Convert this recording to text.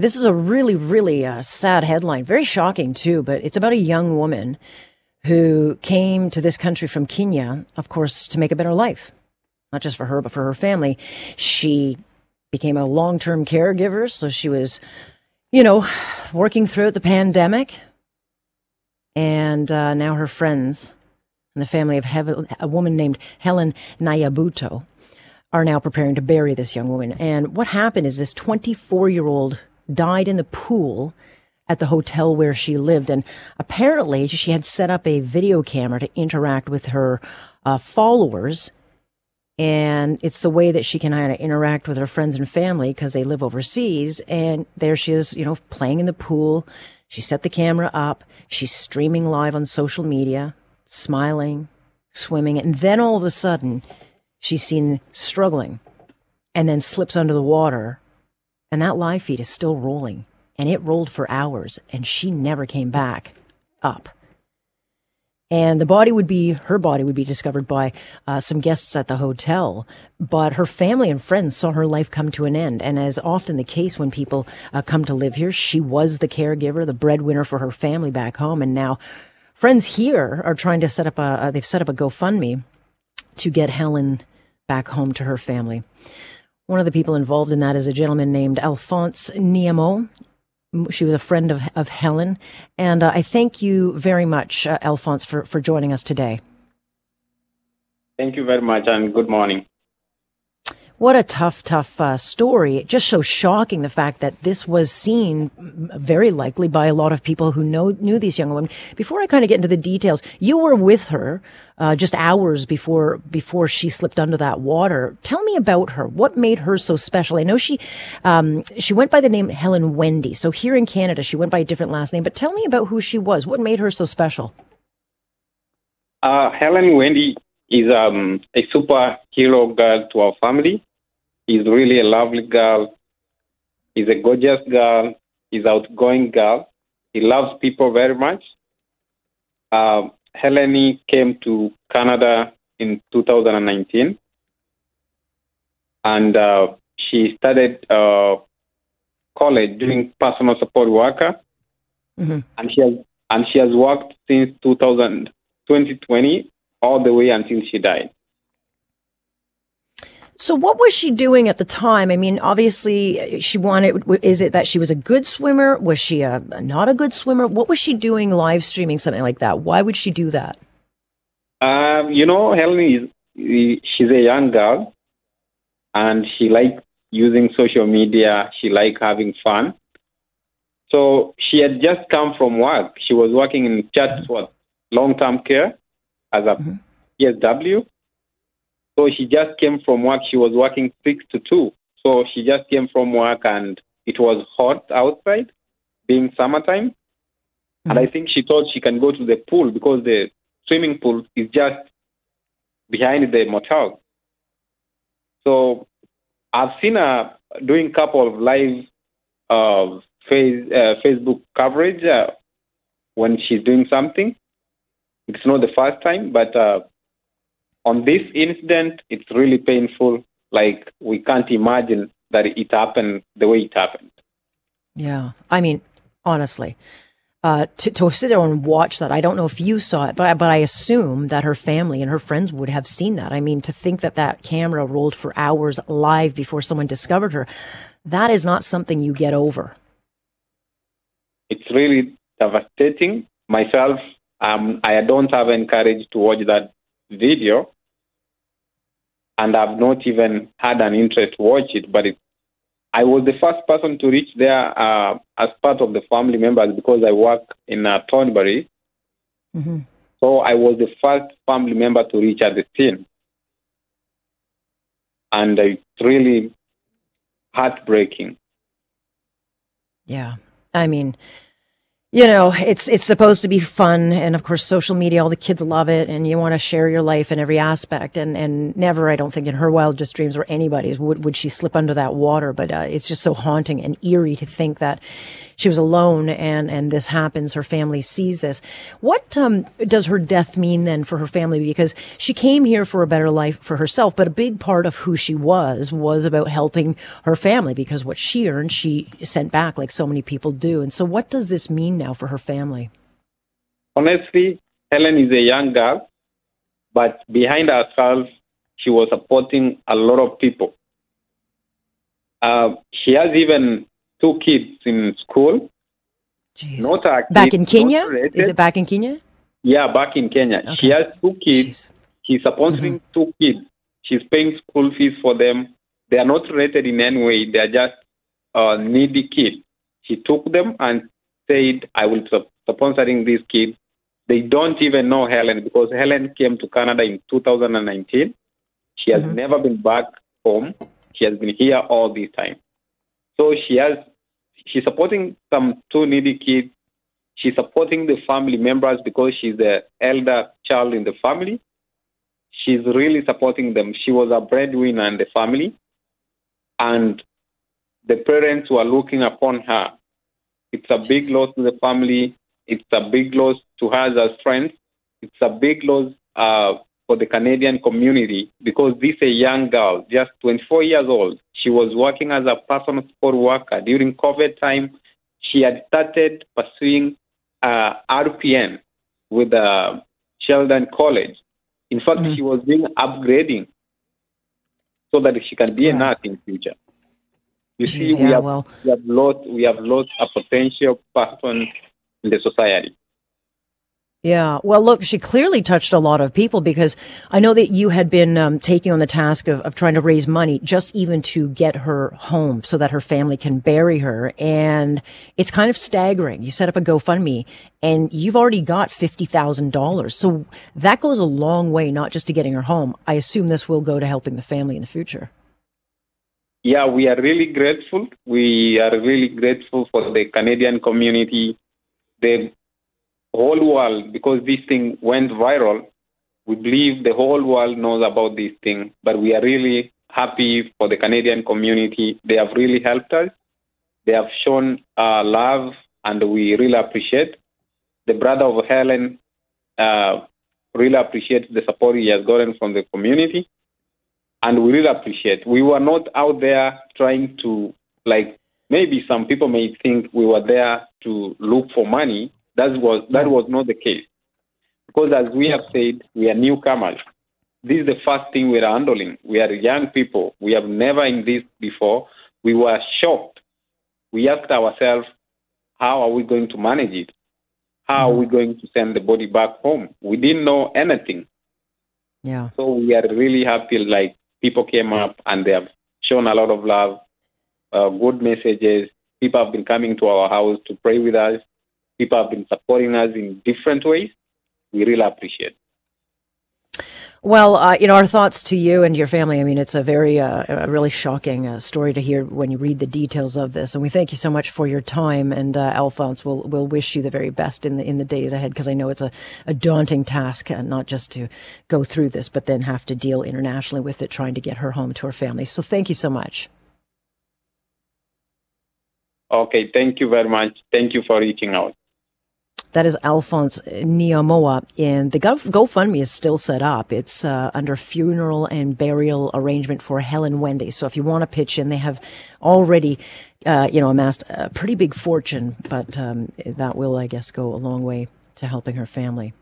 This is a really, really uh, sad headline. Very shocking, too, but it's about a young woman who came to this country from Kenya, of course, to make a better life, not just for her, but for her family. She became a long term caregiver, so she was, you know, working throughout the pandemic. And uh, now her friends and the family of a woman named Helen Nyabuto are now preparing to bury this young woman. And what happened is this 24 year old died in the pool at the hotel where she lived. And apparently, she had set up a video camera to interact with her uh, followers. And it's the way that she can kind of interact with her friends and family because they live overseas. And there she is, you know, playing in the pool. She set the camera up. She's streaming live on social media, smiling, swimming. And then all of a sudden, she's seen struggling and then slips under the water and that live feed is still rolling. And it rolled for hours, and she never came back up. And the body would be, her body would be discovered by uh, some guests at the hotel. But her family and friends saw her life come to an end. And as often the case when people uh, come to live here, she was the caregiver, the breadwinner for her family back home. And now friends here are trying to set up a, uh, they've set up a GoFundMe to get Helen back home to her family. One of the people involved in that is a gentleman named Alphonse Niamo. She was a friend of, of Helen. And uh, I thank you very much, uh, Alphonse, for, for joining us today. Thank you very much, and good morning. What a tough, tough uh, story. Just so shocking the fact that this was seen very likely by a lot of people who know, knew these young women. Before I kind of get into the details, you were with her uh, just hours before before she slipped under that water. Tell me about her. What made her so special? I know she um, she went by the name Helen Wendy. So here in Canada, she went by a different last name. But tell me about who she was. What made her so special? Uh, Helen Wendy is um, a superhero girl to our family. She's really a lovely girl. She's a gorgeous girl. She's outgoing girl. He loves people very much. Um, Helene came to Canada in 2019, and uh, she started uh, college doing personal support worker, mm-hmm. and she has and she has worked since 2000, 2020 all the way until she died. So what was she doing at the time? I mean, obviously she wanted, is it that she was a good swimmer? Was she a, not a good swimmer? What was she doing live streaming something like that? Why would she do that? Um, you know, Helen is, she's a young girl and she likes using social media. She likes having fun. So she had just come from work. She was working in Chatsworth long-term care as a mm-hmm. PSW. So she just came from work. She was working six to two. So she just came from work and it was hot outside, being summertime. Mm-hmm. And I think she thought she can go to the pool because the swimming pool is just behind the motel. So I've seen her doing a couple of live uh, face, uh, Facebook coverage uh, when she's doing something. It's not the first time, but uh, on this incident, it's really painful. Like we can't imagine that it happened the way it happened. Yeah, I mean, honestly, uh, to, to sit there and watch that, I don't know if you saw it, but but I assume that her family and her friends would have seen that. I mean, to think that that camera rolled for hours live before someone discovered her, that is not something you get over. It's really devastating. Myself, um, I don't have any courage to watch that video, and I've not even had an interest to watch it. But it, I was the first person to reach there uh, as part of the family members because I work in uh, Thornbury. Mm-hmm. So I was the first family member to reach at the scene, and it's really heartbreaking. Yeah, I mean you know, it's it's supposed to be fun, and of course, social media, all the kids love it, and you want to share your life in every aspect. And and never, I don't think, in her wildest dreams or anybody's would would she slip under that water. But uh, it's just so haunting and eerie to think that she was alone and, and this happens. Her family sees this. What, um, does her death mean then for her family? Because she came here for a better life for herself, but a big part of who she was was about helping her family because what she earned, she sent back like so many people do. And so what does this mean now for her family? Honestly, Helen is a young girl, but behind herself, she was supporting a lot of people. Uh, she has even two kids in school. Jeez. Not back in Kenya? Is it back in Kenya? Yeah, back in Kenya. Okay. She has two kids. Jeez. She's sponsoring two kids. She's paying school fees for them. They are not related in any way. They are just uh, needy kids. She took them and said, I will sup- sponsoring these kids. They don't even know Helen because Helen came to Canada in 2019. She has Mhm. never been back home. She has been here all this time. So she has, she's supporting some two needy kids. She's supporting the family members because she's the elder child in the family. She's really supporting them. She was a breadwinner in the family, and the parents were looking upon her. It's a big loss to the family. It's a big loss to us as friends. It's a big loss uh, for the Canadian community because this is a young girl, just 24 years old. She was working as a personal support worker during COVID time. She had started pursuing uh, RPN with uh, Sheridan College. In fact, Mhm. she was doing upgrading so that she can be a Right. nurse in future. You see, Jeez, we have well, we have lost we have lost a potential person in the society. Yeah. Well, look, she clearly touched a lot of people because I know that you had been um, taking on the task of, of trying to raise money just even to get her home so that her family can bury her. And it's kind of staggering. You set up a GoFundMe and you've already got $50,000. So that goes a long way, not just to getting her home. I assume this will go to helping the family in the future. Yeah, we are really grateful. We are really grateful for the Canadian community, the whole world, because this thing went viral. We believe the whole world knows about this thing, but we are really happy for the Canadian community. They have really helped us. They have shown uh, love, and we really appreciate. The brother of Helen uh, really appreciates the support he has gotten from the community and we really appreciate. We were not out there trying to like maybe some people may think we were there to look for money. That was that was not the case. Because as we have said, we are newcomers. This is the first thing we are handling. We are young people. We have never in this before. We were shocked. We asked ourselves, how are we going to manage it? How are we going to send the body back home? We didn't know anything. Yeah. So we are really happy. Like people came up and they have shown a lot of love, uh, good messages. People have been coming to our house to pray with us. People have been supporting us in different ways. We really appreciate. Well, uh, you know, our thoughts to you and your family. I mean, it's a very, uh, a really shocking uh, story to hear when you read the details of this. And we thank you so much for your time. And uh, Alphonse, we'll we'll wish you the very best in the in the days ahead because I know it's a, a daunting task, uh, not just to go through this, but then have to deal internationally with it, trying to get her home to her family. So thank you so much. Okay, thank you very much. Thank you for reaching out. That is Alphonse Niamoa, and the Go- GoFundMe is still set up. It's uh, under funeral and burial arrangement for Helen Wendy. So if you want to pitch in, they have already, uh, you know, amassed a pretty big fortune, but um, that will, I guess, go a long way to helping her family.